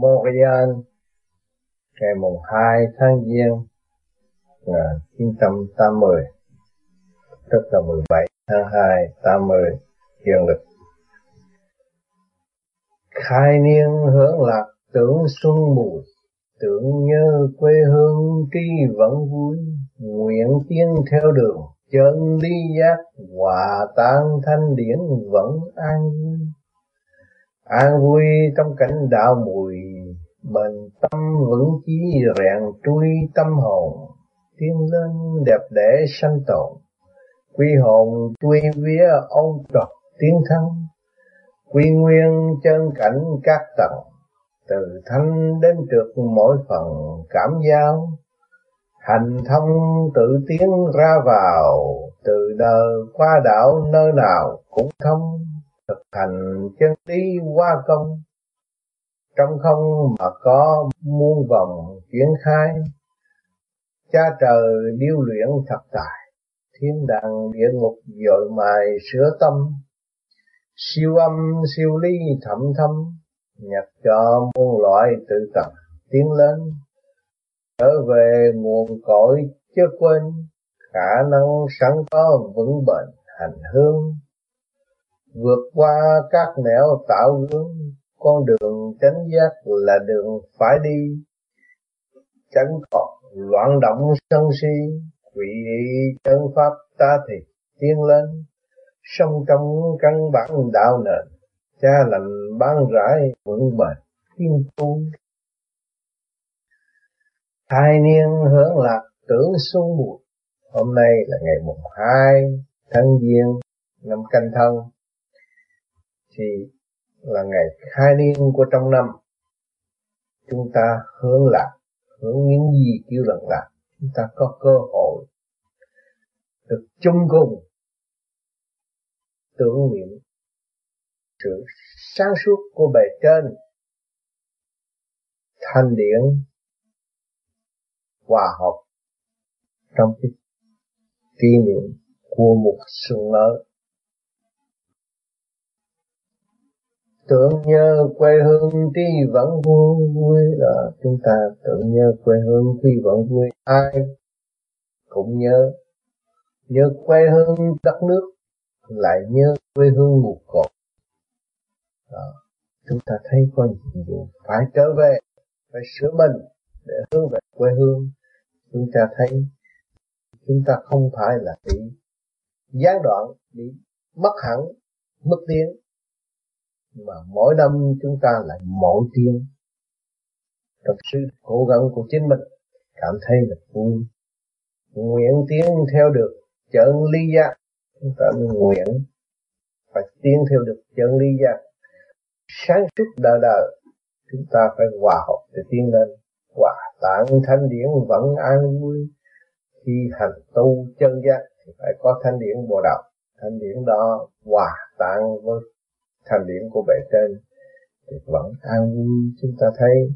Montreal ngày mùng 2 tháng Giêng, là 1980 tức là 17 tháng 2 80 dương lịch. Khai niên hưởng lạc tưởng xuân mùi, tưởng nhớ quê hương tri vẫn vui, nguyện tiến theo đường, chân đi giác hòa tan thanh điển vẫn an vui an vui trong cảnh đạo mùi, bền tâm vững chí rèn trui tâm hồn. Tiến lên đẹp đẽ sanh tồn, quy hồn quy vía ôn trọc tiến thân. Quy nguyên chân cảnh các tầng, từ thanh đến trượt mỗi phần cảm giao. Hành thông tự tiến ra vào, từ đời qua đảo nơi nào cũng thông thực hành chân lý qua công. Trong không mà có muôn vòng chuyển khai, cha trời điêu luyện thật tài, thiên đàng địa ngục dội mài sửa tâm. Siêu âm, siêu ly thẩm thâm, nhặt cho muôn loại tự tập tiến lên. Trở về nguồn cội chớ quên, khả năng sẵn có vững bền, hành hương vượt qua các nẻo tạo hướng, con đường chánh giác là đường phải đi. Chẳng còn loạn động sân si, quỷ chân pháp ta thì tiến lên. Song trong căn bản đạo nền, cha lành ban rãi vững bền, kiên tu. Hai niên hưởng lạc tưởng xuân mùa hôm nay là ngày mùng hai tháng giêng năm canh thân thì là ngày khai niên của trong năm, chúng ta hướng lạc, hướng những gì kêu lần lạc chúng ta có cơ hội được chung cùng tưởng niệm sự sáng suốt của bề trên, thanh điển, hòa hợp trong cái kỷ niệm của một xuân mới tưởng nhớ quê hương tuy vẫn vui vui là chúng ta tưởng nhớ quê hương tuy vẫn vui. Ai cũng nhớ nhớ quê hương đất nước, lại nhớ quê hương một cột. Đó. chúng ta thấy có nhiệm vụ phải trở về, phải sửa mình để hướng về quê hương. Chúng ta thấy chúng ta không phải là bị gián đoạn, bị mất hẳn, mất tiếng mà mỗi năm chúng ta lại mỗi tiên, trong sự cố gắng của chính mình cảm thấy là vui. Nguyện tiến theo được chân ly giác chúng ta nguyện phải tiến theo được chân ly giác sáng suốt đời đời chúng ta phải hòa hợp để tiến lên. Hòa tạng thanh điển vẫn an vui. Khi hành tu chân giác thì phải có thanh điển bồ đạo thanh điển đó hòa tạng với thanh điển của bề trên, thì vẫn an vui. Chúng ta thấy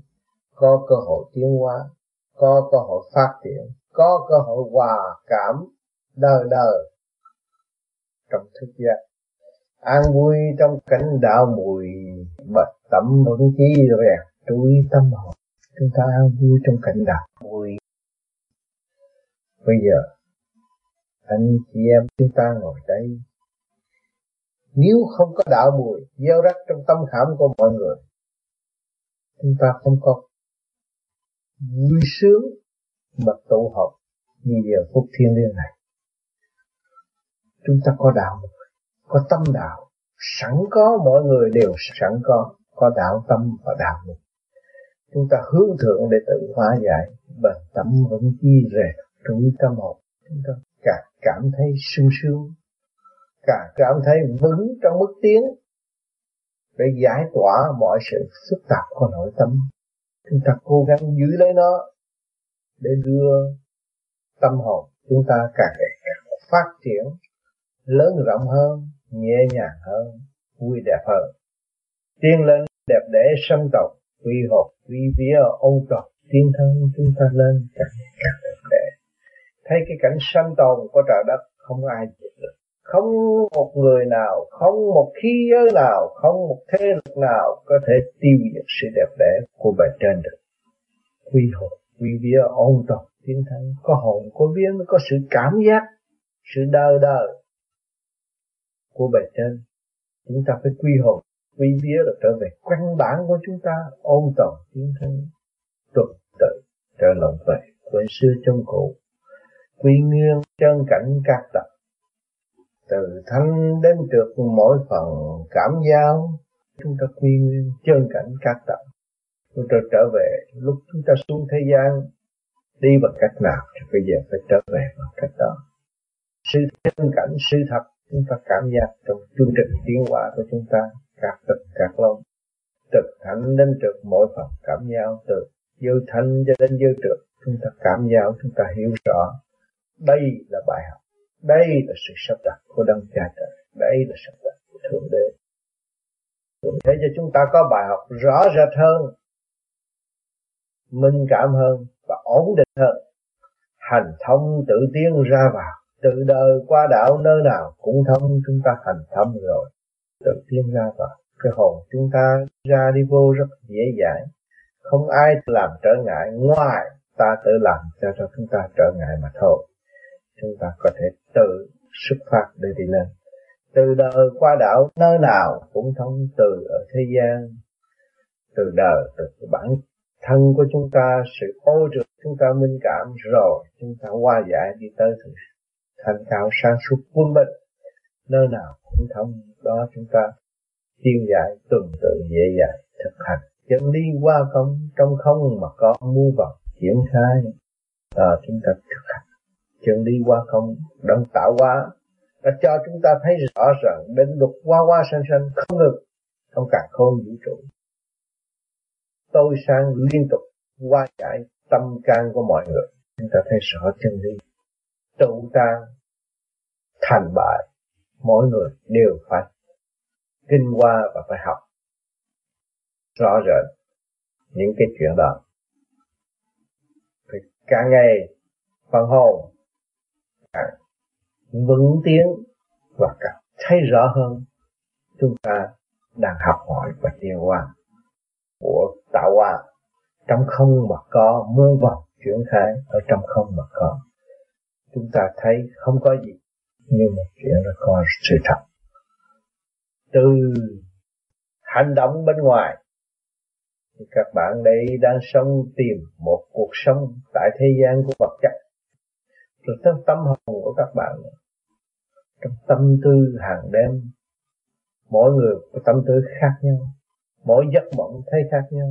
có cơ hội tiến hóa, có cơ hội phát triển, có cơ hội hòa cảm đời đời trong thức giác. An vui trong cảnh đạo mùi, bạch tẩm vững chí rèn trúi tâm hồn. Chúng ta an vui trong cảnh đạo mùi. Bây giờ, anh chị em, chúng ta ngồi đây nếu không có đạo mùi, gieo rắc trong tâm khảm của mọi người, chúng ta không có vui sướng mà tụ họp như giờ phút thiên liêng này. Chúng ta có đạo mùi, có tâm đạo. Sẵn có, mọi người đều sẵn có có đạo tâm và đạo mùi. Chúng ta hướng thượng để tự hóa giải bền tâm vẫn chi rèn trong tâm hồn. Chúng ta càng cảm thấy sung sướng càng cảm thấy vững trong bước tiến để giải tỏa mọi sự phức tạp của nội tâm. Chúng ta cố gắng giữ lấy nó để đưa tâm hồn chúng ta càng ngày càng phát triển, lớn rộng hơn, nhẹ nhàng hơn, vui đẹp hơn. Tiến lên, đẹp để sanh tộc, quy hồn, quy vía, ôn tộc, tiến thân chúng ta lên càng ngày càng đẹp đẽ. Thấy cái cảnh sanh tồn của trời đất, không ai chịu được không một người nào, không một khí giới nào, không một thế lực nào có thể tiêu diệt sự đẹp đẽ của bề trên được. Quy hồn, quy vía, ôn tồn tiến thân. Có hồn, có vía mới có sự cảm giác, sự đời đời của bề trên. Chúng ta phải quy hồn, quy vía là trở về căn bản của chúng ta, ôn tồn tiến thân, tuần tự, trở lại về quên xưa trong cũ. Quy nguyên, chân cảnh các tập từ thanh đến trượt mỗi phần cảm giao, chúng ta quy nguyên chân cảnh các tập chúng ta trở về lúc chúng ta xuống thế gian, đi bằng cách nào thì bây giờ phải trở về bằng cách đó. Sự chân cảnh, sự thật, chúng ta cảm giác trong chương trình tiến hóa của chúng ta, các tập các lâu trực thẳng đến trực mỗi phần cảm giao, từ dư thanh cho đến dư trực chúng ta cảm giao, chúng ta hiểu rõ. Đây là bài học đây là sự sắp đặt của đấng cha trời. Đây là sắp đặt của thượng đế. Thế cho chúng ta có bài học rõ rệt hơn, minh cảm hơn và ổn định hơn. Hành thông tự tiến ra vào. Từ đời qua đạo nơi nào cũng thông chúng ta hành thông rồi. Tự tiến ra vào. Cái hồn chúng ta ra đi vô rất dễ dàng. Không ai làm trở ngại ngoài ta tự làm cho cho chúng ta trở ngại mà thôi chúng ta có thể tự xuất phát để đi lên. Từ đời qua đạo nơi nào cũng thông từ ở thế gian. Từ đời từ bản thân của chúng ta sự ô trượt chúng ta minh cảm rồi chúng ta qua giải đi tới sự thành cao sáng suốt quân bình. Nơi nào cũng thông đó chúng ta tiêu giải tuần tự dễ dàng thực hành. Chân lý qua không trong không mà có muôn vật triển khai à, chúng ta thực hành chân lý qua không đấng tạo hóa đã cho chúng ta thấy rõ ràng đến luật qua qua sanh sanh không ngừng trong cả khôn vũ trụ. Tôi sang liên tục qua giải tâm can của mọi người. Chúng ta thấy rõ chân lý. Trụ tan thành bại, mỗi người đều phải kinh qua và phải học. Rõ rệt những cái chuyện đó. Thì càng ngày phần hồn càng vững tiến và càng thấy rõ hơn chúng ta đang học hỏi và tiêu hóa của tạo hóa trong không mà có, muôn vật chuyển khai ở trong không mà có. Chúng ta thấy không có gì, nhưng mà chuyện là có sự thật. Từ hành động bên ngoài, thì các bạn đây đang sống tìm một cuộc sống tại thế gian của vật chất rồi trong tâm hồn của các bạn. Trong tâm tư hàng đêm, mỗi người có tâm tư khác nhau, mỗi giấc mộng thấy khác nhau.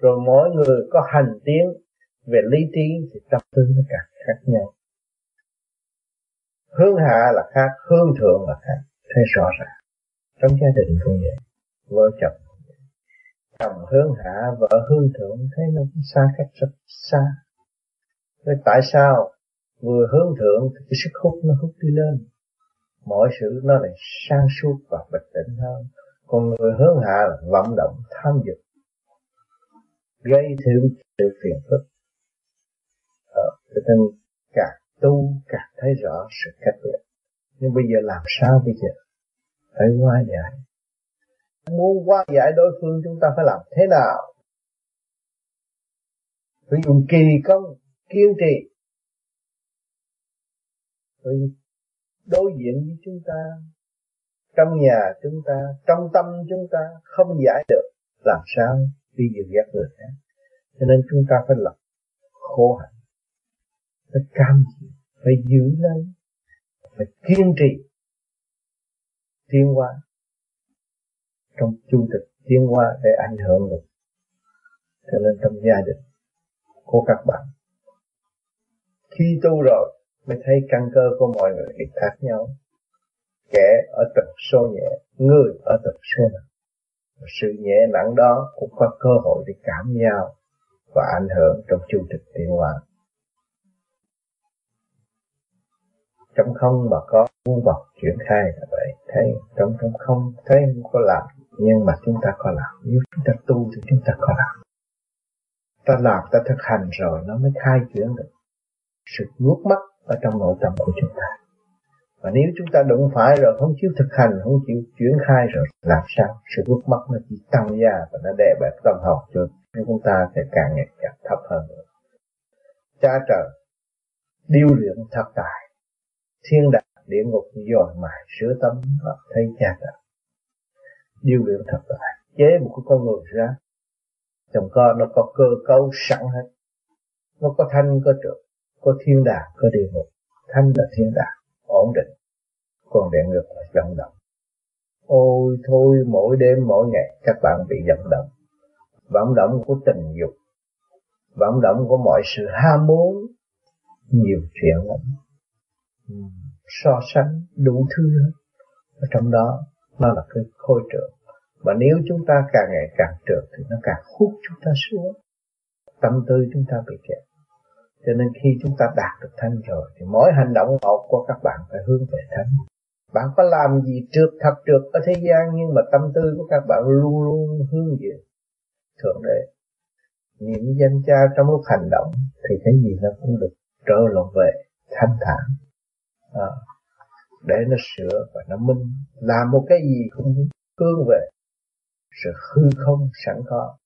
Rồi mỗi người có hành tiến về lý trí thì tâm tư nó càng khác nhau. Hướng hạ là khác, hướng thượng là khác. Thấy rõ ràng. Trong gia đình cũng vậy, vợ chồng cũng vậy. Chồng hướng hạ, vợ hướng thượng, thấy nó cũng xa cách rất xa. Vậy tại sao vừa hướng thượng thì cái sức hút nó hút đi lên. Mọi sự nó lại sang suốt và bình tĩnh hơn. Còn người hướng hạ là vận động tham dục. Gây thêm sự phiền phức. Ờ, cho nên càng tu càng thấy rõ sự cách biệt. Nhưng bây giờ làm sao bây giờ? Phải hóa giải. Muốn hóa giải đối phương chúng ta phải làm thế nào? Phải dùng kỳ công kiên trì phải đối diện với chúng ta, trong nhà chúng ta, trong tâm chúng ta không giải được, làm sao đi dìu dắt người khác? Cho nên chúng ta phải lập khổ hạnh, phải cam chịu, phải giữ lấy, phải kiên trì tiến hóa trong chu thực tiến hóa để ảnh hưởng được. Cho nên trong gia đình của các bạn, khi tu rồi mới thấy căn cơ của mọi người thì khác nhau. Kẻ ở tầng số nhẹ, người ở tầng số nặng. Sự nhẹ nặng đó cũng có cơ hội để cảm nhau và ảnh hưởng trong chu trình tiến hóa. Trong không mà có muôn vật chuyển khai là vậy. Thấy, trong trong không thấy không có làm, nhưng mà chúng ta có làm. Nếu chúng ta tu thì chúng ta có làm. Ta làm, ta thực hành rồi, nó mới khai chuyển được. Sự nuốt mắt ở trong nội tâm của chúng ta. Và nếu chúng ta đụng phải rồi, không chịu thực hành, không chịu chuyển khai rồi, làm sao? Sự bước mất nó chỉ tăng gia và nó đè bẹp tâm hồn cho chúng ta sẽ càng ngày càng thấp hơn nữa. Cha trời, điêu luyện thật tài, thiên đàng, địa ngục, dòi mài, sửa tâm và thấy cha trời. Điêu luyện thật tài, chế một cái con người ra. Trong con nó có cơ cấu sẵn hết. Nó có thanh, có trượt có thiên đàng, có địa ngục. Thanh là thiên đàng, ổn định. Còn địa ngục là vận động. Ôi, thôi, mỗi đêm, mỗi ngày, các bạn bị vận động. Vận động của tình dục. Vận động của mọi sự ham muốn. Nhiều chuyện lắm. So sánh đủ thứ hết. Ở trong đó nó là cái khôi trường. Và nếu chúng ta càng ngày càng trượt thì nó càng hút chúng ta xuống. Tâm tư chúng ta bị kẹt cho nên khi chúng ta đạt được thanh rồi thì mỗi hành động một của các bạn phải hướng về thanh bạn có làm gì trượt thật trượt ở thế gian nhưng mà tâm tư của các bạn luôn luôn hướng về thượng đế. Niệm danh cha trong lúc hành động thì cái gì nó cũng được trở lộn về thanh thản. À, để nó sửa và nó minh làm một cái gì cũng hướng về sự hư không sẵn có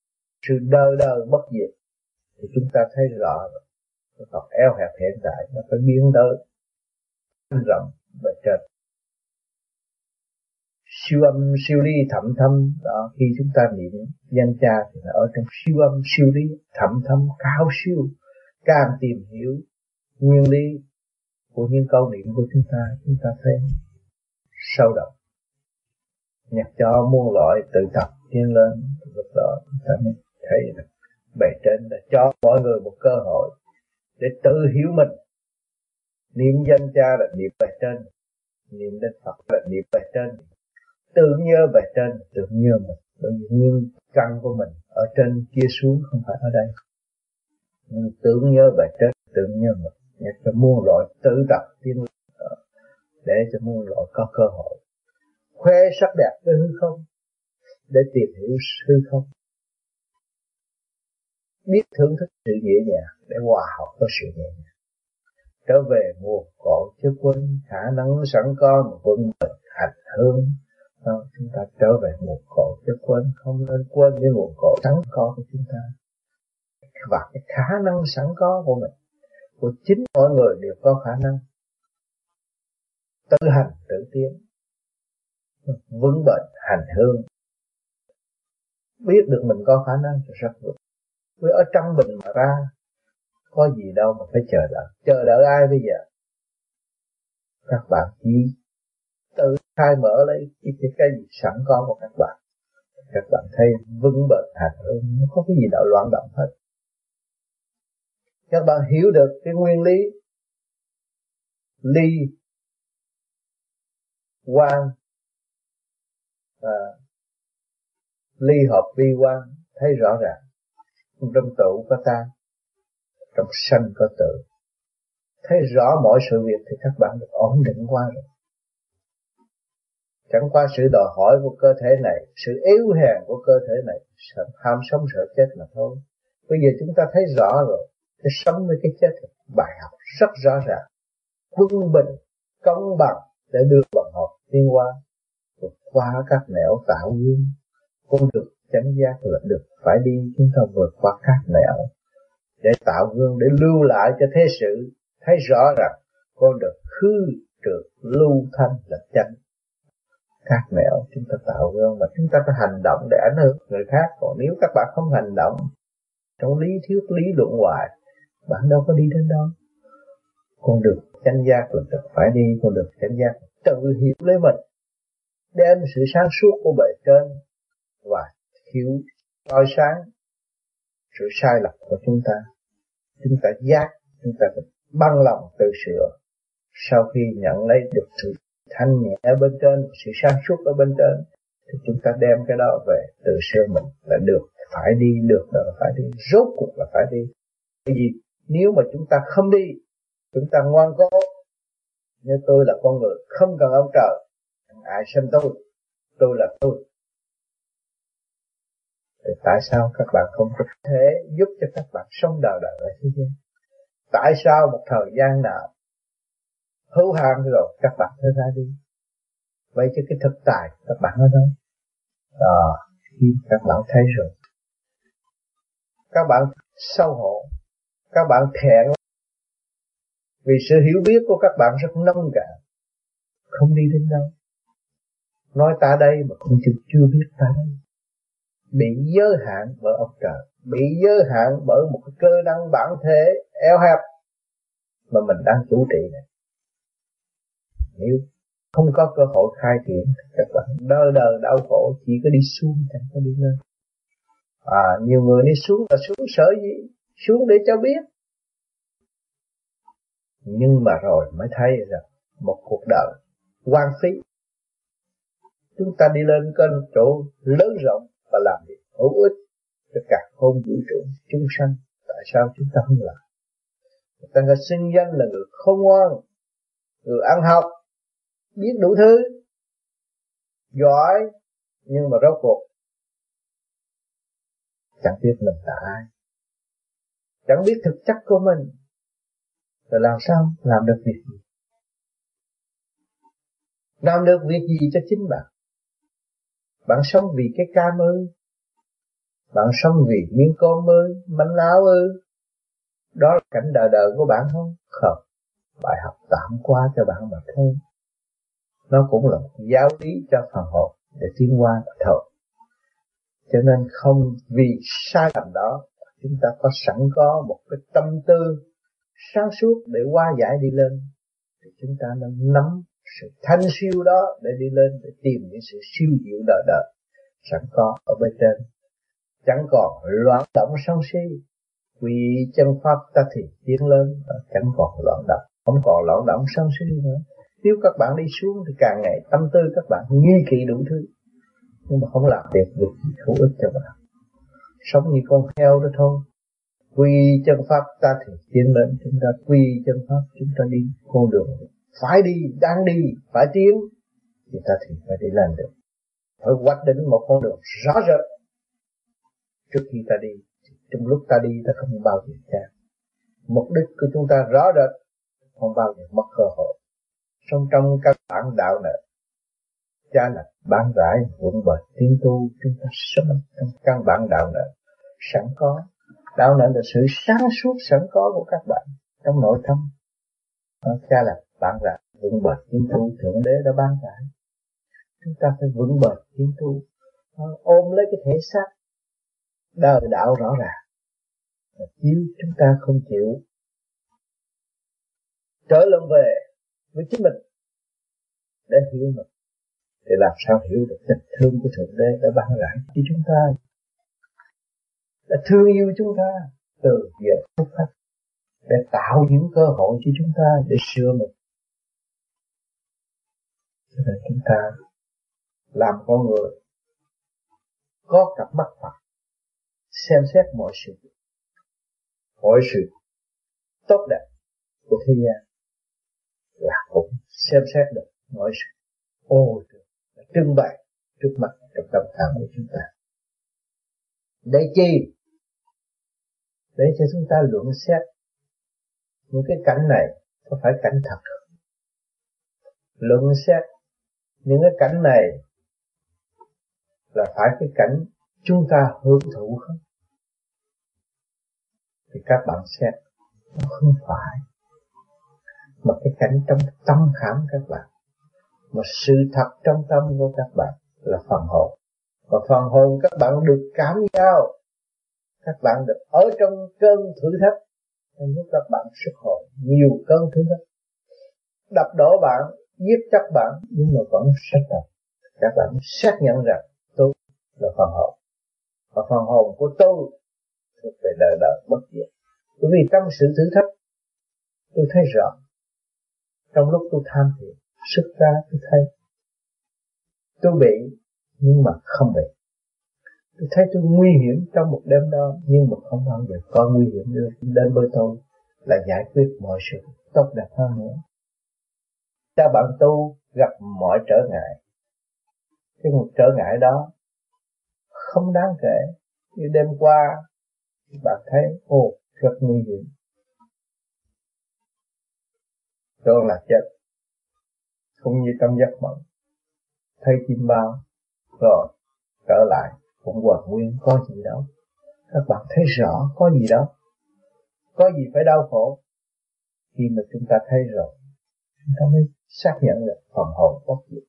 sự đời đời bất diệt. Thì chúng ta thấy rõ rồi còn eo hẹp hiện tại nó phải biến tới rộng và trên siêu âm, siêu ly thẩm thâm, đó, khi chúng ta niệm danh cha thì nó ở trong siêu âm, siêu ly thẩm thâm, cao siêu. Càng tìm hiểu nguyên lý của những câu niệm của chúng ta chúng ta thấy sâu đậm. Nhặt cho muôn loại tự tập tiến lên, lúc đó chúng ta mới thấy được bề trên đã cho mọi người một cơ hội để tự hiểu mình. Niệm danh cha là niệm về trên, niệm đến Phật là niệm về trên. Tưởng nhớ về trên, tưởng nhớ mình. Tự nhiên căn của mình ở trên kia xuống, không phải ở đây. Nhưng tưởng nhớ về trên, tưởng nhớ mình. Để cho muôn loại tự tập tiến ờ, để cho muôn loại có cơ hội. Khoe sắc đẹp với hư không, để tìm hiểu hư không biết thưởng thức sự nhẹ nhàng để hòa hợp với sự nhẹ nhàng. Trở về nguồn cội chứ quên khả năng sẵn có mà quân mình hành hương. Đó, chúng ta trở về nguồn cội chứ quên không nên quên cái nguồn cội sẵn có của chúng ta. Và cái khả năng sẵn có của mình của chính mọi người đều có khả năng. Tự hành tự tiến vững bền hành hương. Biết được mình có khả năng thì rất vững vì ở trong mình mà ra có gì đâu mà phải chờ đợi. Chờ đợi ai bây giờ? Các bạn chỉ tự khai mở lấy cái, cái, cái gì sẵn có của các bạn. Các bạn thấy vững bền hạt ơn không có cái gì đạo loạn động hết. Các bạn hiểu được cái nguyên lý ly quan à, ly hợp vi quan thấy rõ ràng trong tụ có ta. Trong sanh có tự. Thấy rõ mọi sự việc thì các bạn được ổn định qua rồi. Chẳng qua sự đòi hỏi của cơ thể này, sự yếu hèn của cơ thể này sợ ham sống sợ chết mà thôi. Bây giờ chúng ta thấy rõ rồi cái sống với cái chết bài học rất rõ ràng. Quân bình, công bằng để đưa bằng học tiến qua. Vượt qua các nẻo tạo gương con được chánh giác là được phải đi chúng ta vượt qua các nẻo để tạo gương để lưu lại cho thế sự thấy rõ rằng con được hư trượt lưu thanh là chánh. Các nẻo chúng ta tạo gương và chúng ta phải hành động để ảnh hưởng người khác. Còn nếu các bạn không hành động trong lý thuyết, lý luận hoài, bạn đâu có đi đến đâu con được chánh giác là được phải đi, con được chánh giác tự hiểu lấy mình, đem sự sáng suốt của bề trên và hiểu soi sáng, sự sai lầm của chúng ta. Chúng ta giác, chúng ta phải băng lòng tự sửa. Sau khi nhận lấy được sự thanh nhẹ ở bên trên, sự sáng suốt ở bên trên, thì chúng ta đem cái đó về tự sửa mình là được. Phải đi, được là phải đi. Rốt cuộc là phải đi. Bởi vì nếu mà chúng ta không đi, chúng ta ngoan cố. Như tôi là con người không cần ông trời, ai xem tôi tôi là tôi thì tại sao các bạn không có thể giúp cho các bạn sống đời đời ở thế gian? Tại sao một thời gian nào hữu hạn rồi các bạn mới ra đi? Vậy chứ cái thực tại các bạn ở đâu? Đó khi các bạn thấy rồi, các bạn sâu hổ, các bạn thẹn vì sự hiểu biết của các bạn rất nông cạn, không đi đến đâu. Nói ta đây mà không chịu chưa biết ta đây bị giới hạn bởi ông trời, bị giới hạn bởi một cái cơ năng bản thể eo hẹp mà mình đang chủ trị này. Nếu không có cơ hội khai triển các bạn đơ đờ đau khổ, chỉ có đi xuống chẳng có đi lên. À nhiều người đi xuống là xuống sợ gì xuống để cho biết. Nhưng mà rồi mới thấy rằng một cuộc đời quan phí. Chúng ta đi lên kênh chỗ lớn rộng và làm việc hữu ích cho cả không vũ trụ chúng sanh. Tại sao chúng ta không làm? Ta phải xưng danh là người không ngoan, người ăn học, biết đủ thứ, giỏi nhưng mà rốt cuộc chẳng biết mình là ai. Chẳng biết thực chất của mình. Rồi làm sao? Làm được việc gì? Làm được việc gì cho chính bạn? Bạn sống vì cái cam ư bạn sống vì miếng cơm ư manh áo ư đó là cảnh đời đời của bạn không không, bài học tạm qua cho bạn mà thôi. Nó cũng là giáo lý cho phần hồn để tiến qua mà thôi. Cho nên không vì sai lầm đó, chúng ta có sẵn có một cái tâm tư sáng suốt để qua giải đi lên. Thì chúng ta nên nắm sự thanh siêu đó để đi lên để tìm những sự siêu diệu đời đời. Sẵn có ở bên trên. Chẳng còn loạn động sân si. Vì chân pháp ta thì tiến lên chẳng còn loạn động. Không còn loạn động sân si nữa. Nếu các bạn đi xuống thì càng ngày tâm tư các bạn nghi kỵ đủ thứ. Nhưng mà không làm được việc gì hữu ích cho bạn. Sống như con heo đó thôi. Quy chân pháp ta thì tiến lên chúng ta. Quy chân pháp chúng ta đi con đường phải đi, đang đi, phải tiến, thì ta thì phải đi lên được. Phải hoạch định một con đường rõ rệt. Trước khi ta đi trong lúc ta đi, ta không bao giờ chán mục đích của chúng ta rõ rệt, không bao giờ mất cơ hội. Sống trong các bản đạo nợ cha là ban rãi vững bền tiến tu chúng ta sống trong căn bản đạo nợ sẵn có. Đạo nợ là sự sáng suốt sẵn có của các bạn trong nội tâm. Cha là ban rãi vững bền tiến tu thượng đế đã ban rãi chúng ta phải vững bền tiến tu ôm lấy cái thể xác. Đời đạo rõ ràng. Nếu chúng ta không chịu trở lưng về với chính mình để hiểu mình để làm sao hiểu được tình thương của thượng đế đã ban rãi cho chúng ta? Đã thương yêu chúng ta từ giờ xuất phát để tạo những cơ hội cho chúng ta để sửa mình cho chúng ta làm con người có cặp mắt Phật xem xét mọi sự mọi sự tốt đẹp của thế gian là cũng xem xét được mọi sự ô được trưng bày trước mặt trong tâm khảm của chúng ta. Để chi? Để cho chúng ta luận xét những cái cảnh này có phải cảnh thật không? Luận xét những cái cảnh này là phải cái cảnh chúng ta hưởng thụ không? Thì các bạn xem, nó không phải. Mà cái cảnh trong tâm khảm các bạn, mà sự thật trong tâm của các bạn là phần hồn. Và phần hồn các bạn được cảm giao. Các bạn được ở trong cơn thử thách. Nên lúc các bạn xuất hồn, nhiều cơn thử thách. Đập đổ bạn giết chắc bạn, nhưng mà vẫn xác nhận các bạn xác nhận rằng tôi là phần hồn. Và phần hồn của tôi thuộc về đời đời bất diệt. Bởi vì trong sự thử thách, tôi thấy rõ trong lúc tôi tham thiền xuất ra tôi thấy, tôi bị, nhưng mà không bị. Tôi thấy tôi nguy hiểm trong một đêm đó, nhưng mà không bao giờ có nguy hiểm nữa. Đến với tôi là giải quyết mọi sự tốt đẹp hơn nữa các bạn tu gặp mọi trở ngại? Cái một trở ngại đó không đáng kể. Như đêm qua, bạn thấy ồ rất nguy hiểm. Rồi là chết. Cũng như trong giấc mộng. Thấy chim bao, rồi trở lại, cũng hoàn nguyên, có gì đâu. Các bạn thấy rõ, có gì đâu. Có gì phải đau khổ? Khi mà chúng ta thấy rồi, chúng ta mới xác nhận được phần hồn bất diệt.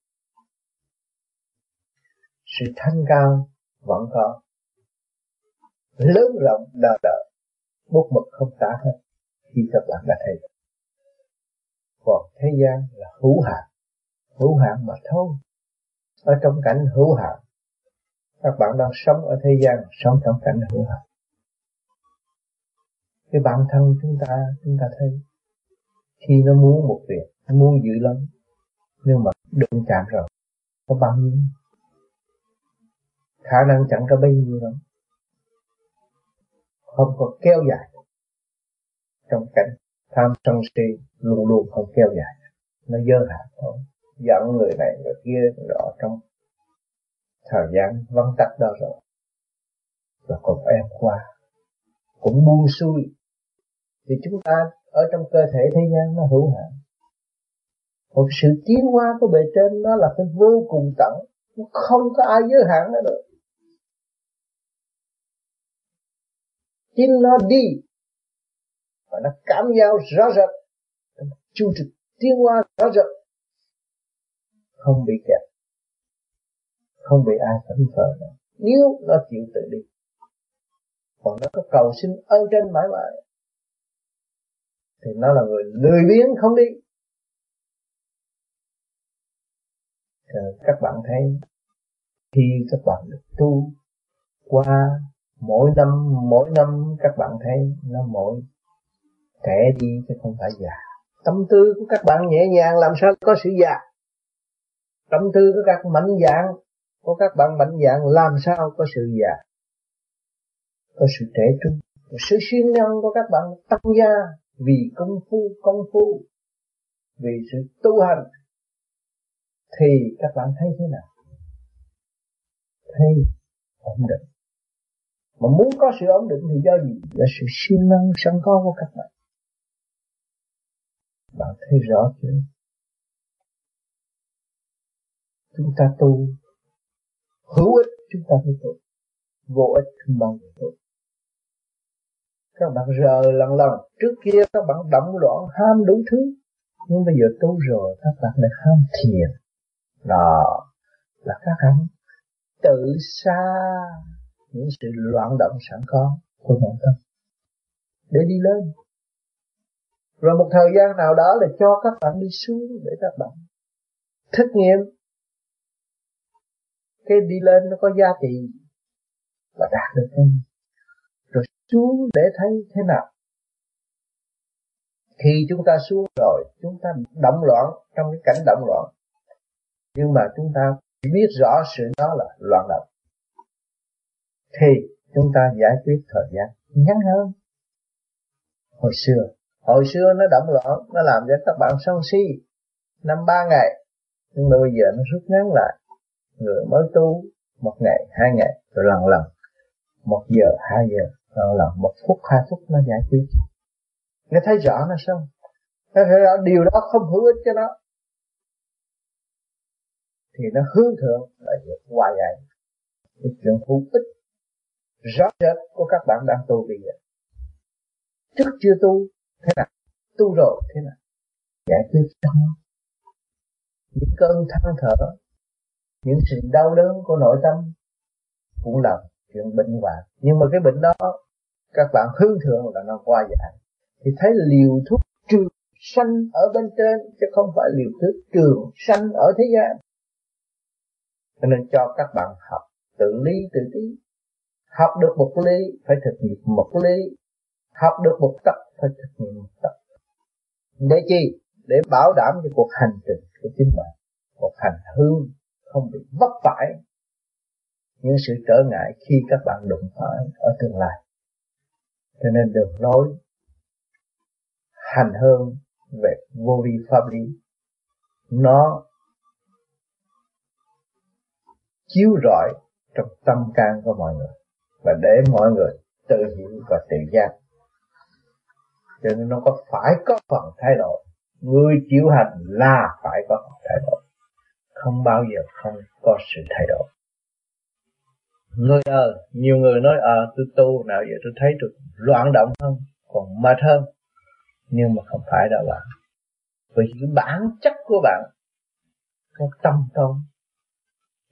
Sự thanh cao vẫn có. Lớn rộng đời đời, bút mực không tả hết khi các bạn đã thấy. Còn thế gian là hữu hạn hữu hạn mà thôi. Ở trong cảnh hữu hạn, các bạn đang sống ở thế gian, sống trong cảnh hữu hạn. Cái bản thân chúng ta chúng ta thấy, khi nó muốn một việc anh muốn dữ lắm. Nhưng mà đụng chạm rồi có bao nhiêu khả năng chẳng có bấy nhiêu đâu. Không có kéo dài. Trong cảnh tham sân si, luôn luôn không kéo dài. Nó dơ hạn thôi dẫn người này, người kia rõ trong thời gian vắng tắt đó rồi. Và còn em qua. Cũng buông xuôi. Thì chúng ta ở trong cơ thể thế gian nó hữu hạn một sự tiến hóa của bề trên nó là cái vô cùng tận. Nó không có ai giới hạn nó được. Chính nó đi. Và nó cảm giao rõ rệt. Chu trực tiến hóa rõ rệt. Không bị kẹt. Không bị ai cấm phở nữa nếu nó chịu tự đi, còn nó có cầu xin ơn trên mãi mãi, thì nó là người lười biếng không đi. Rồi các bạn thấy khi các bạn được tu qua mỗi năm mỗi năm các bạn thấy nó mỗi trẻ đi chứ không phải già. Tâm tư của các bạn nhẹ nhàng, làm sao có sự già? Tâm tư của các mạnh dạng, của các bạn mạnh dạng, làm sao có sự già? Có sự trẻ trung sự siêng năng của các bạn tăng gia vì công phu công phu, vì sự tu hành thì các bạn thấy thế nào? Thấy ổn định. Mà muốn có sự ổn định thì do gì? Là sự siêng năng sẵn có của các bạn. Bạn thấy rõ chưa? Chúng ta tu, hữu ích chúng ta phải tu, vô ích không bao giờ tu. Các bạn rờ lần lần trước kia, các bạn động loạn ham đủ thứ. Nhưng bây giờ tu rồi, các bạn lại ham thiền đó là các bạn tự xa những sự loạn động sẵn có của nội tâm để đi lên. Rồi một thời gian nào đó là cho các bạn đi xuống để các bạn thức nghiệm. Cái đi lên nó có giá trị và đạt được cái rồi xuống để thấy thế nào? Khi chúng ta xuống rồi, chúng ta động loạn trong cái cảnh động loạn nhưng mà chúng ta biết rõ sự đó là loạn động. Thì chúng ta giải quyết thời gian ngắn hơn. Hồi xưa hồi xưa nó động loạn, nó làm cho các bạn sân si. Năm ba ngày, nhưng mà bây giờ nó rút ngắn lại. Người mới tu, một ngày, hai ngày, rồi lần lần. Một giờ, hai giờ, lần lần. Một phút, hai phút nó giải quyết. Nó thấy rõ nó xong. Nó thấy rõ điều đó không hữu ích cho nó thì nó hướng thượng là việc qua giải. Cái chuyện hữu ích rõ rệt của các bạn đang tu bây giờ. Trước chưa tu, thế nào? Tu rồi, thế nào? Giải quyết trong những cơn than thở, những sự đau đớn của nội tâm cũng là chuyện bệnh hoạn. Nhưng mà cái bệnh đó, các bạn hướng thượng là nó qua giải. Thì thấy liều thuốc trường sanh ở bên trên, chứ không phải liều thuốc trường sanh ở thế gian cho nên cho các bạn học tự lý, tự tí học được một lý, phải thực hiện một lý. Học được một tập phải thực hiện một tập để chi? Để bảo đảm cho cuộc hành trình của chính bạn, cuộc hành hương không bị vấp phải. Những sự trở ngại khi các bạn đụng phải ở tương lai. Cho nên đường lối hành hương về vô vi pháp lý. Nó chiếu rọi trong tâm can của mọi người và để mọi người tự hiểu và tự giác. Cho nên nó có phải có phần thay đổi người chịu hành là phải có phần thay đổi không bao giờ không có sự thay đổi người ờ nhiều người nói ờ tôi tu nào giờ tôi thấy tôi loạn động hơn, còn mệt hơn. Nhưng mà không phải đâu bạn. Vì cái bản chất của bạn cái tâm tôn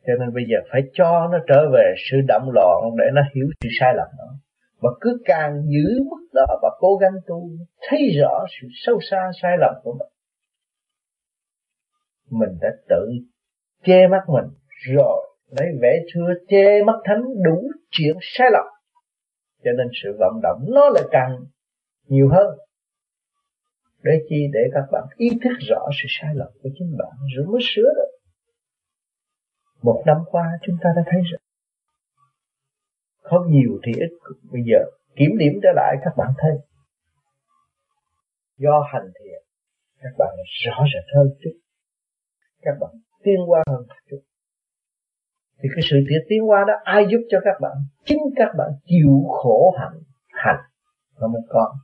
cho nên bây giờ phải cho nó trở về sự động loạn để nó hiểu sự sai lầm đó. Và cứ càng giữ mức đó và cố gắng tu, thấy rõ sự sâu xa, sai lầm của mình mình đã tự che mắt mình rồi, lấy vẻ thưa che mắt thánh đủ chuyện sai lầm. Cho nên sự vận động nó lại càng nhiều hơn. Để chi? Để các bạn ý thức rõ sự sai lầm của chính bạn. Rồi mới sửa được một năm qua chúng ta đã thấy rồi không nhiều thì ít. Bây giờ kiểm điểm trở lại các bạn thấy. Do hành thiện, các bạn rõ rệt hơn chút. Các bạn tiến qua hơn chút. Thì cái sự tiến tiến qua đó ai giúp cho các bạn? Chính các bạn chịu khổ hạnh hành nó mới có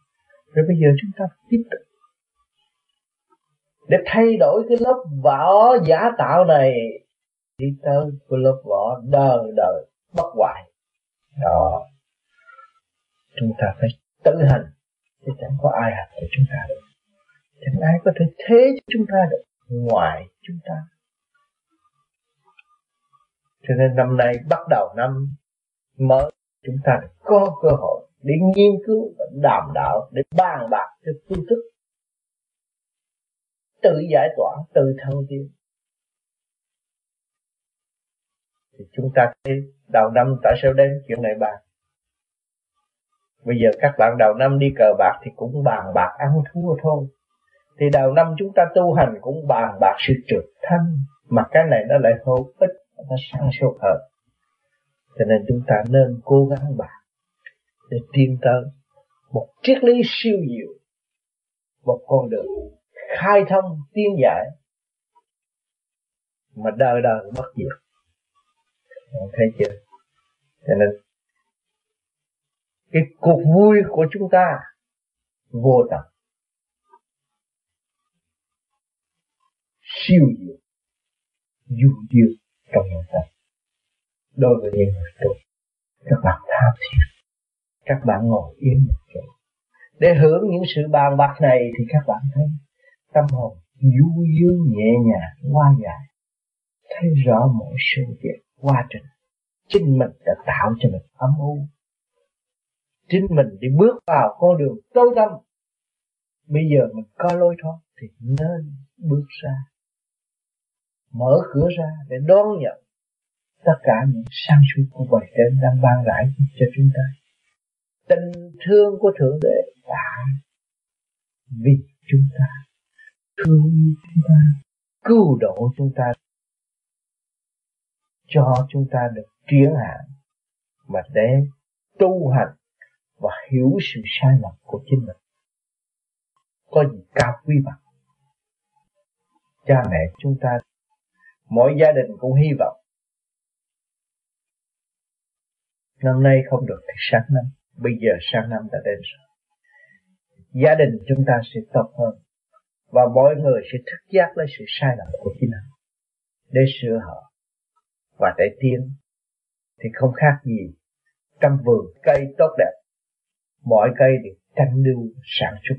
rồi bây giờ chúng ta tiếp tục. Để thay đổi cái lớp vỏ giả tạo này đi tới cái lớp vỏ đời đời bất hoại. Đó. Chúng ta phải tự hành chứ chẳng có ai hành cho chúng ta được. Chẳng ai có thể thế cho chúng ta được, ngoài chúng ta. Cho nên năm nay bắt đầu năm mới, chúng ta có cơ hội để nghiên cứu và đàm đạo, để bàn bạc cho phương thức tự giải tỏa tự thân tiến thì chúng ta thấy đầu năm tại sao đem chuyện này bàn bây giờ các bạn đầu năm đi cờ bạc thì cũng bàn bạc ăn thua thôi. Thì đầu năm chúng ta tu hành cũng bàn bạc sự trượt thanh, mà cái này nó lại hữu ích nó sang sâu hơn. Cho nên chúng ta nên cố gắng bàn để tiến tới một triết lý siêu diệu một con đường khai thông tiên giải mà đời đời bất diệt. Ờ, thấy chưa? Cho nên, cái cuộc vui của chúng ta vô tận. Siêu diệu, du diệu trong nội tâm. Đối với những người tu, các bạn tham thiền các bạn ngồi yên một chỗ. Để hưởng những sự bàn bạc này thì các bạn thấy tâm hồn du dương nhẹ nhàng, hoa dài thấy rõ mọi sự việc quá trình. Chính mình đã tạo cho mình âm u. Chính mình đi bước vào con đường tối tâm bây giờ mình có lối thoát thì nên bước ra. Mở cửa ra để đón nhận tất cả những sáng suốt của bài trên đang ban rãi cho chúng ta. Tình thương của thượng đế đã vì chúng ta. Thương chúng ta, cứu độ chúng ta cho chúng ta được triển hạn mà để tu hành và hiểu sự sai lầm của chính mình. Có gì cao quý bằng? Cha mẹ chúng ta, mỗi gia đình cũng hy vọng năm nay không được thì sáng năm. Bây giờ sang năm đã đến rồi. Gia đình chúng ta sẽ tốt hơn và mọi người sẽ thức giác lấy sự sai lầm của chính mình để sửa họ và để tiến. Thì không khác gì trong vườn cây tốt đẹp. Mọi cây đều tranh lưu, sản xuất.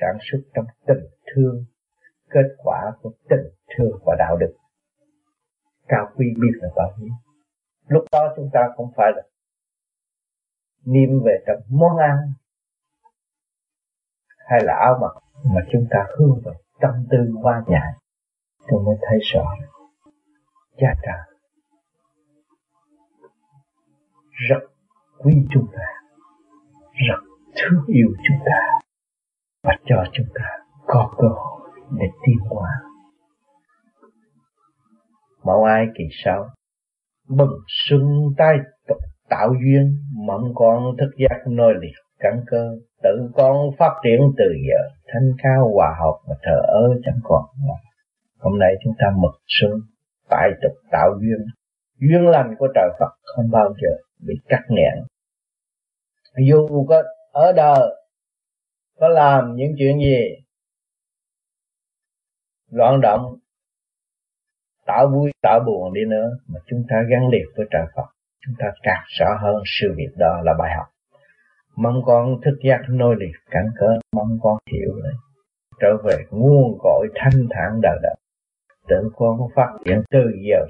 Sản xuất trong tình thương, kết quả của tình thương và đạo đức. Cao quý biết là bao nhiêu. Lúc đó chúng ta không phải là niêm về trong món ăn hay là áo mặc mà chúng ta hướng về tâm tư hoa giải tôi mới thấy rõ cha trời rất quý chúng ta, rất thương yêu chúng ta và cho chúng ta có cơ hội để tiến qua mẫu ai kỳ sau? Bừng xuân tay, tục tạo duyên mộng con thức giác nơi liệt, cắn cơ, tự con phát triển từ giờ, thanh cao hòa hợp và thờ ơ chẳng còn hôm nay chúng ta mực xuân tại tục tạo duyên. Duyên lành của trời Phật không bao giờ bị cắt nghẹn. Dù có ở đời, có làm những chuyện gì, loạn động, tạo vui, tạo buồn đi nữa, mà chúng ta gắn liệt với trời Phật. Chúng ta càng rõ hơn sự việc đó là bài học. Mong con thức giác nôi liệt cảnh cớ, mong con hiểu đấy trở về nguồn cội thanh thản đời đời tự con phát triển từ giờ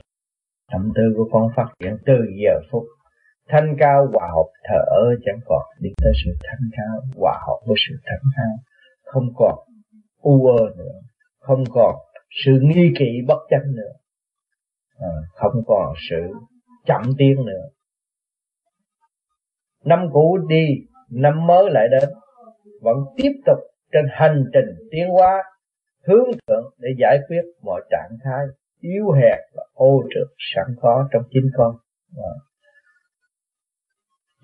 tâm tư của con phát triển từ giờ phút. Thanh cao hòa hợp thở ơ chẳng còn. Đi tới sự thanh cao hòa hợp với sự thanh cao. Không còn u ơ nữa. Không còn sự nghi kỵ bất chánh nữa. À, không còn sự chậm tiến nữa. Năm cũ đi năm mới lại đến. Vẫn tiếp tục trên hành trình tiến hóa hướng thượng để giải quyết mọi trạng thái yếu hèn và ô trượt sẵn có trong chính con. À.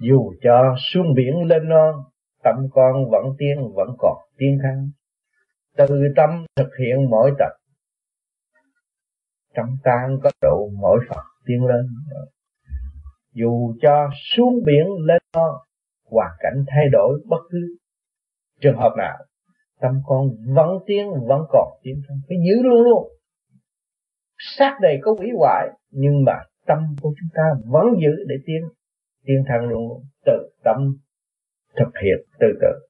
dù cho xuống biển lên non, tâm con vẫn tiến, vẫn còn tiến thăng từ tâm thực hiện mỗi tập, trong tan có độ mỗi Phật tiến lên. Dạ. Dù cho xuống biển lên non, hoàn cảnh thay đổi bất cứ trường hợp nào tâm con vẫn tiến vẫn còn tiến thân. Phải giữ luôn luôn. Xác đầy có quỷ hoại, nhưng mà tâm của chúng ta vẫn giữ để tiến tiến thân luôn luôn. Tự tâm thực hiện từ từ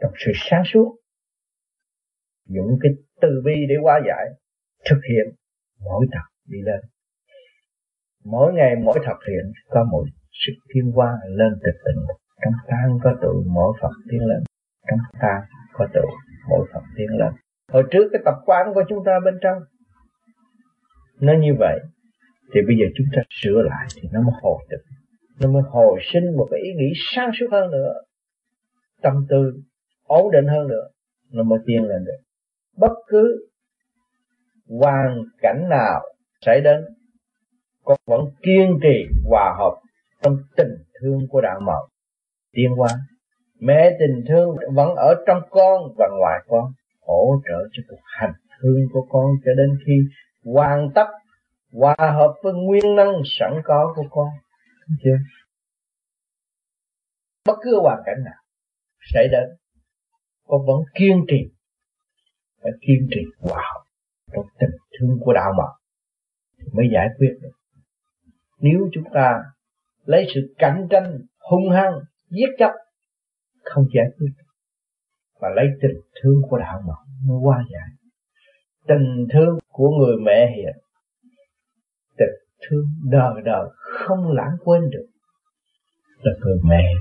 trong sự sáng suốt. Dùng cái từ bi để hóa giải, thực hiện mỗi tập đi lên. Mỗi ngày, mỗi thực hiện, có một sự thiên hóa lên từ tỉnh trong tan có tự mỗi phật tiến lên trong ta có tụ mỗi phần tiến lên hồi trước cái tập quán của chúng ta bên trong, nó như vậy. Thì bây giờ chúng ta sửa lại thì nó mới hồi được. Nó mới hồi sinh một cái ý nghĩ sáng suốt hơn nữa. Tâm tư ổn định hơn nữa, nó mới tiến lên được. Bất cứ hoàn cảnh nào xảy đến con vẫn kiên trì hòa hợp trong tình thương của đạo mẫu. Tiến hóa mẹ tình thương vẫn ở trong con và ngoài con, hỗ trợ cho cuộc hành thương của con cho đến khi hoàn tất hòa hợp với nguyên năng sẵn có của con. Chưa? Bất cứ hoàn cảnh nào xảy đến, con vẫn kiên trì, phải kiên trì hòa hợp trong tình thương của đạo mật mới giải quyết được. Nếu chúng ta lấy sự cạnh tranh hung hăng, giết chóc không giải quyết mà lấy tình thương của đạo mẫu nó qua giải. Tình thương của người mẹ hiền, tình thương đời đời không lãng quên được, là người mẹ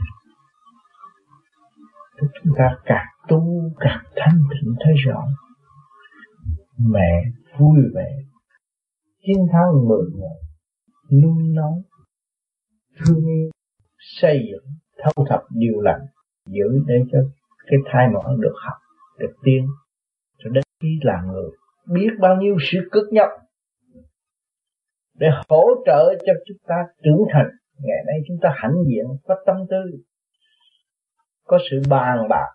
chúng ta càng tu càng thanh tịnh thấy rõ, mẹ vui vẻ, chiến thắng mười người nuôi nấu, thương yêu, xây dựng thâu thập điều lành giữ để cho cái thai mọn được học, được tiên. Cho đến khi là người biết bao nhiêu sự cực nhọc để hỗ trợ cho chúng ta trưởng thành, ngày nay chúng ta hãnh diện, có tâm tư, có sự bàn bạc,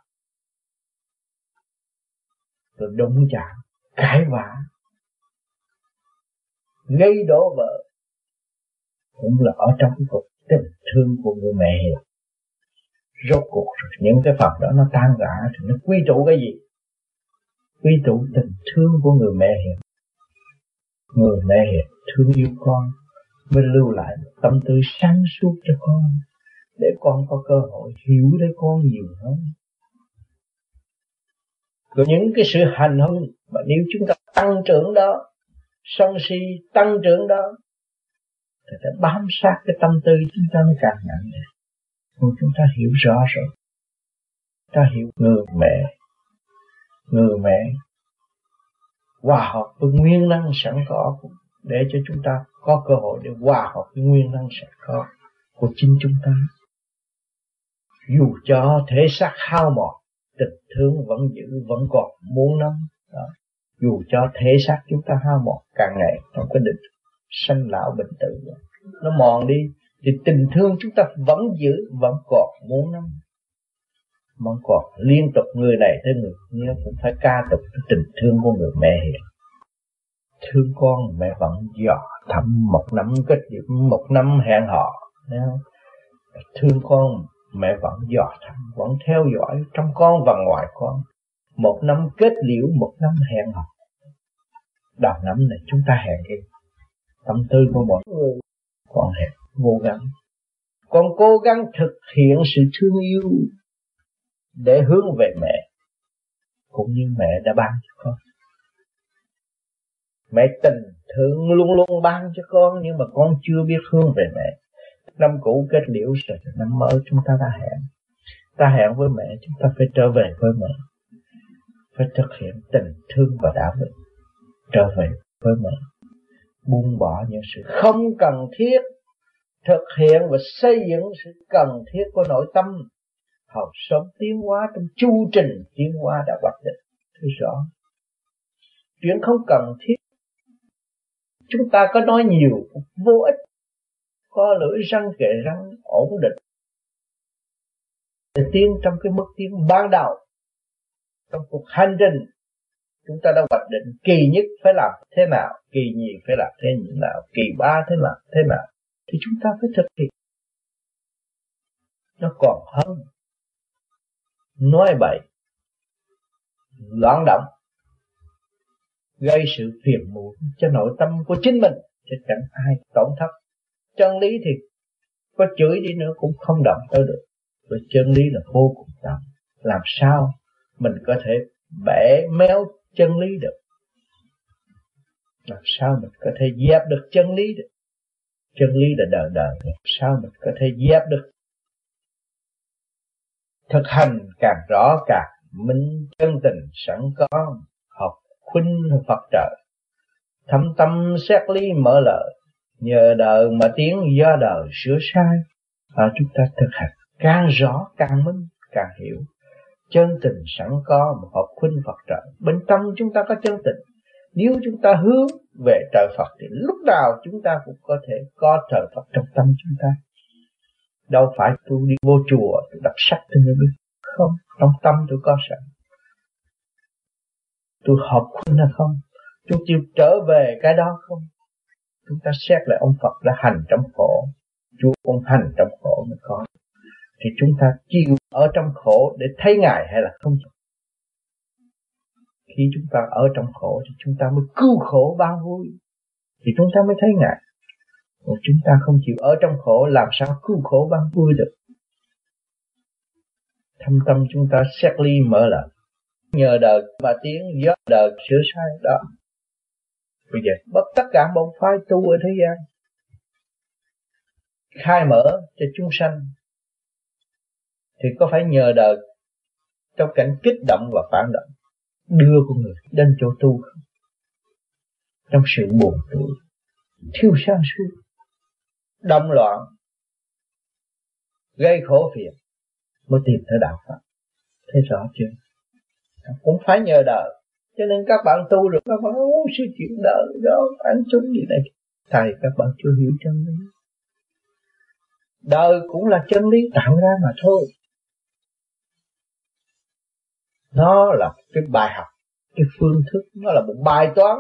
rồi đụng chạm, cãi vã, gây đổ vợ cũng là ở trong cái cuộc tình thương của người mẹ hiền rốt cuộc những cái phật đó nó tan rã thì nó quy tụ cái gì? Quy tụ tình thương của người mẹ hiền. Người mẹ hiền thương yêu con, mới lưu lại tâm tư sáng suốt cho con, để con có cơ hội hiểu để con nhiều hơn. Rồi những cái sự hành hung mà nếu chúng ta tăng trưởng đó, sân si tăng trưởng đó, thì sẽ bám sát cái tâm tư chúng ta mới càng nhận được còn chúng ta hiểu rõ rồi. Ta hiểu người mẹ. Người mẹ. Hòa hợp với nguyên năng sẵn có để cho chúng ta có cơ hội để hòa hợp với nguyên năng sẵn có của chính chúng ta. Dù cho thể xác hao mòn, tình thương vẫn giữ, vẫn còn muốn năm, đó. dù cho thể xác chúng ta hao mòn, càng ngày trong cái định sanh lão bệnh tử. Nó mòn đi thì tình thương chúng ta vẫn giữ, vẫn còn muốn năm. Vẫn còn liên tục người này tới người kia cũng phải ca tụng cái tình thương của người mẹ hiền. Thương con mẹ vẫn dò thăm một năm kết điểm một năm hẹn hò thương con mẹ vẫn dò thăm vẫn theo dõi trong con và ngoài con. Một năm kết liễu, một năm hẹn hò. Đầu năm này chúng ta hẹn đi tâm tư của mọi người. Còn hẹn vô gắng còn cố gắng thực hiện sự thương yêu để hướng về mẹ, cũng như mẹ đã ban cho con. Mẹ tình thương luôn luôn ban cho con, nhưng mà con chưa biết hướng về mẹ. Năm cũ kết liễu rồi, năm mới chúng ta đã hẹn. Ta hẹn với mẹ, chúng ta phải trở về với mẹ. Phải thực hiện tình thương và đạo đức. Trở về với mẹ. Buông bỏ những sự không cần thiết thực hiện và xây dựng sự cần thiết của nội tâm. Học sống tiến hóa trong chu trình tiến hóa đã hoạch định. Thấy rõ, chuyện không cần thiết. Chúng ta có nói nhiều, vô ích. Có lưỡi răng kề răng, ổn định. Để tiến trong cái mức tiến ban đầu. Trong cuộc hành trình, chúng ta đã hoạch định kỳ nhất phải làm thế nào, kỳ nhì phải làm thế nào, kỳ ba thế nào thế nào thì chúng ta phải thực hiện. Nó còn hơn. Nói bậy, loạn động, gây sự phiền muộn cho nội tâm của chính mình chứ chẳng ai tổn thất. Chân lý thì có chửi đi nữa cũng không động tới được. Và chân lý là vô cùng tận. Làm sao mình có thể bẻ méo chân lý được? Làm sao mình có thể dẹp được chân lý được? Chân lý là đời đời sao mình có thể dẹp được? Thực hành càng rõ càng minh chân tình sẵn có, học khuynh Phật trời thâm tâm xét lý mở lời, nhờ đời mà tiến do đời sửa sai. Và chúng ta thực hành càng rõ, càng minh, càng hiểu. Chân tình sẵn có một học khuynh Phật trời bên trong chúng ta có chân tình. Nếu chúng ta hướng về trời Phật thì lúc nào chúng ta cũng có thể có trời Phật trong tâm chúng ta. Đâu phải tôi đi vô chùa, tôi đọc sách, tôi mới biết không, trong tâm tôi có sẵn tôi học khuyên hay không. Tôi chịu trở về cái đó không? Chúng ta xét lại ông Phật đã hành trong khổ, Chúa cũng hành trong khổ mới có. Thì chúng ta chịu ở trong khổ để thấy Ngài hay là không khi chúng ta ở trong khổ, thì chúng ta mới cứu khổ ban vui. Thì chúng ta mới thấy Ngài. Còn chúng ta không chịu ở trong khổ, làm sao cứu khổ ban vui được? Thâm tâm chúng ta xét ly mở lại nhờ đời và tiếng gió đời sửa sai đó. Bây giờ bất tất cả bọn phái tu ở thế gian. Khai mở cho chúng sanh. Thì có phải nhờ đời trong cảnh kích động và phản động? Đưa con người đến chỗ tu không? Trong sự buồn tuổi thiếu sáng suốt động loạn, gây khổ phiền mới tìm tới đạo Phật. Thấy rõ chưa? Cũng phải nhờ đời. Cho nên các bạn tu được các bạn muốn sự chuyện đời, đó ăn chúng gì này thầy, các bạn chưa hiểu chân lý. Đời cũng là chân lý tạo ra mà thôi nó là cái bài học, cái phương thức, nó là một bài toán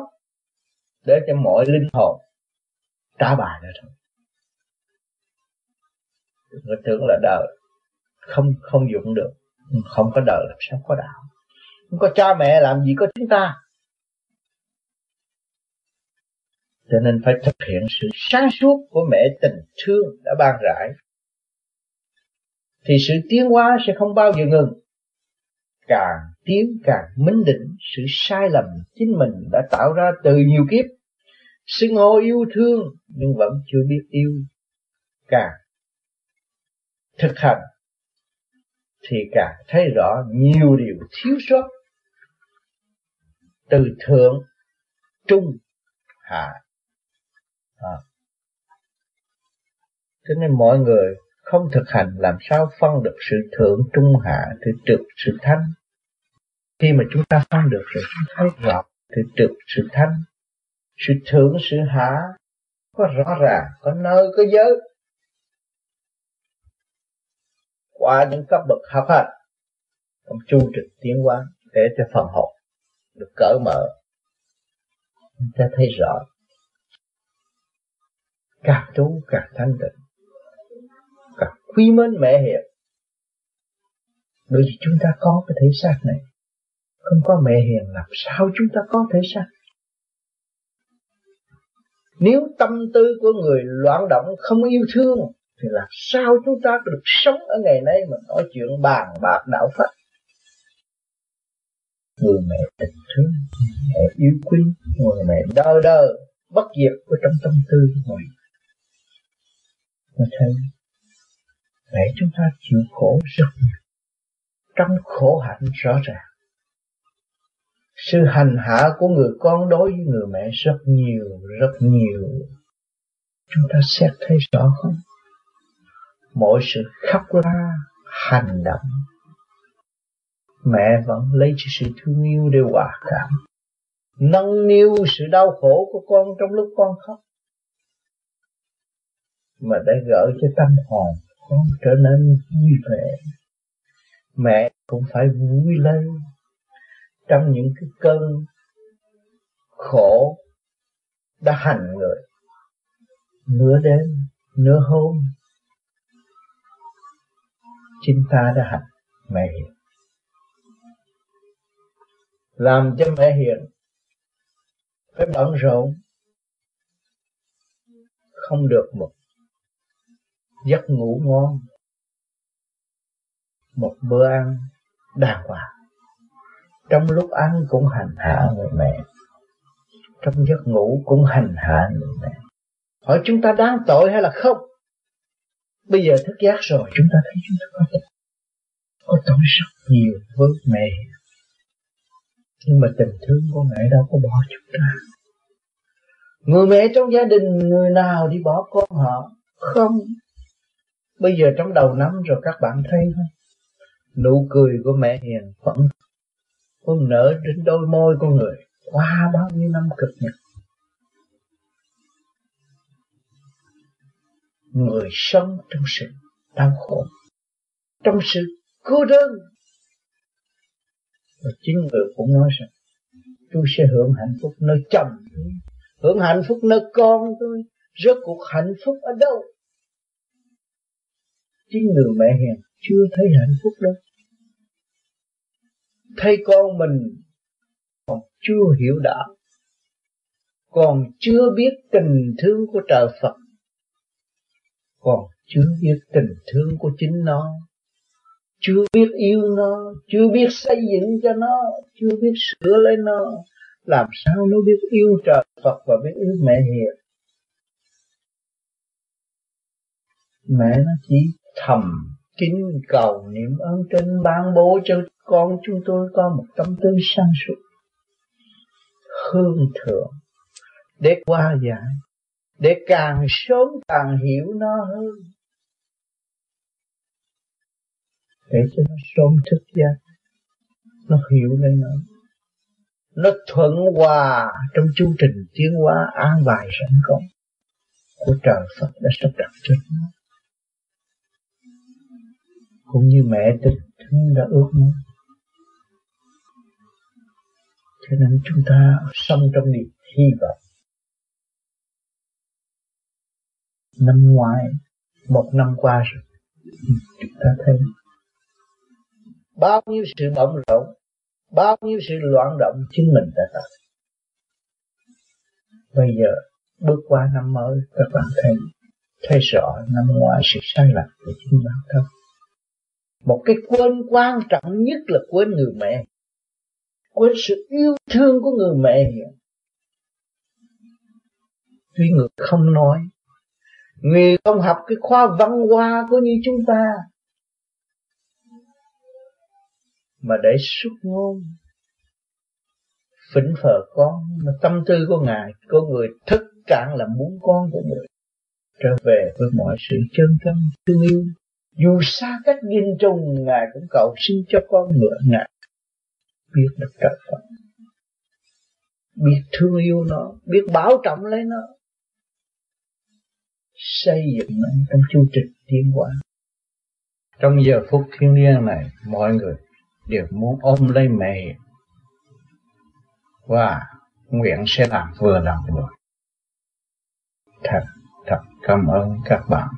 để cho mọi linh hồn trả bài ra thôi. Người tưởng là đời không không dụng được, không có đời làm sao có đạo. Không có cha mẹ làm gì có chúng ta. Cho nên phải thực hiện sự sáng suốt của mẹ tình thương đã ban rải. Thì sự tiến hóa sẽ không bao giờ ngừng càng tiến càng minh định, sự sai lầm chính mình đã tạo ra từ nhiều kiếp. Xưng hô yêu thương nhưng vẫn chưa biết yêu. Càng thực hành thì càng thấy rõ nhiều điều thiếu sót. Từ thượng, trung, hạ. À. cho nên mọi người không thực hành làm sao phân được sự thượng, trung, hạ, thì trực, sự thanh khi mà chúng ta phân được rồi chúng thấy rõ thì trực sự thanh, sự thượng, sự hạ, có rõ ràng, có nơi, có giới. Qua những cấp bậc học hành trong chu trình tiến hóa để cho phần hồn được cởi mở, chúng ta thấy rõ. Càng tu càng thanh tịnh, càng quý mến mẹ hiệp. Bởi vì chúng ta có cái thể xác này không có mẹ hiền làm sao chúng ta có thể sanh nếu tâm tư của người loạn động không yêu thương, thì làm sao chúng ta được sống ở ngày nay mà nói chuyện bàn bạc đạo Phật? Người mẹ tình thương, mẹ yêu quý, người mẹ đơ đơ, bất diệt của trong tâm tư của người mà thấy mẹ chúng ta chịu khổ rất nhiều. Trong khổ hạnh rõ ràng sự hành hạ của người con đối với người mẹ rất nhiều rất nhiều. Chúng ta xét thấy rõ không? Mỗi sự khóc la hành động. Mẹ vẫn lấy sự thương yêu để hòa cảm. Nâng niu sự đau khổ của con trong lúc con khóc. Mà để gỡ cho tâm hồn con trở nên vui vẻ. Mẹ cũng phải vui lên trong những cái cơn khổ đã hành người nửa đêm, nửa hôm, chính ta đã hành mẹ hiền. Làm cho mẹ hiền, phải bận rộn. Không được một giấc ngủ ngon, một bữa ăn đàng hoàng trong lúc ăn cũng hành hạ người mẹ. Trong giấc ngủ cũng hành hạ người mẹ. Hỏi chúng ta đáng tội hay là không? Bây giờ thức giác rồi, chúng ta thấy chúng ta có tội. Có tội rất nhiều với mẹ. Nhưng mà tình thương của mẹ đâu có bỏ chúng ta. Người mẹ trong gia đình, người nào đi bỏ con họ? Không. Bây giờ trong đầu năm rồi các bạn thấy không? Nụ cười của mẹ hiền vẫn không nở trên đôi môi con người qua bao nhiêu năm cực nhọc người sống trong sự đau khổ, trong sự cô đơn. Và chính người cũng nói rằng, tôi sẽ hưởng hạnh phúc nơi chồng tôi, hưởng hạnh phúc nơi con tôi, rốt cuộc hạnh phúc ở đâu? Chính người mẹ hiền chưa thấy hạnh phúc đâu thấy con mình còn chưa hiểu đạo, còn chưa biết tình thương của trời Phật, còn chưa biết tình thương của chính nó, chưa biết yêu nó, chưa biết xây dựng cho nó, chưa biết sửa lấy nó, làm sao nó biết yêu trời Phật và biết yêu mẹ hiền? Mẹ nó chỉ thầm kính cầu niệm ơn trên ban bố cho con chúng tôi có một tâm tư sáng suốt, hương thượng, để qua giải, để càng sớm càng hiểu nó hơn, để cho nó sớm thức giác nó hiểu lên nó nó thuận hòa trong chu trình tiến hóa an bài sẵn có của trời Phật đã sắp đặt cho nó cũng như mẹ tình thương đã ước muốn cho nên chúng ta sống trong niềm hy vọng. Năm ngoái, một năm qua rồi, chúng ta thấy bao nhiêu sự bận rộn, bao nhiêu sự loạn động chính mình đã tạo. Bây giờ bước qua năm mới, các bạn thấy thấy rõ năm ngoái sự sai lầm của chính bản thân một cái quên quan trọng nhất là quên người mẹ. Quên sự yêu thương của người mẹ hiện tuy người không nói, người không học cái khoa văn hóa của như chúng ta, mà để xuất ngôn, phỉnh phờ con, mà tâm tư của ngài có người thức cạn là muốn con của người trở về với mọi sự chân tâm, thương yêu dù xa cách nghìn trùng ngài cũng cầu xin cho con ngựa ngài biết được trời Phật. Biết thương yêu nó, biết bảo trọng lấy nó. Xây dựng nó trong chu trình tiến hóa. Trong giờ phút thiên liêng này, mọi người đều muốn ôm lấy mẹ và nguyện sẽ làm vừa lòng người thật thật cảm ơn các bạn.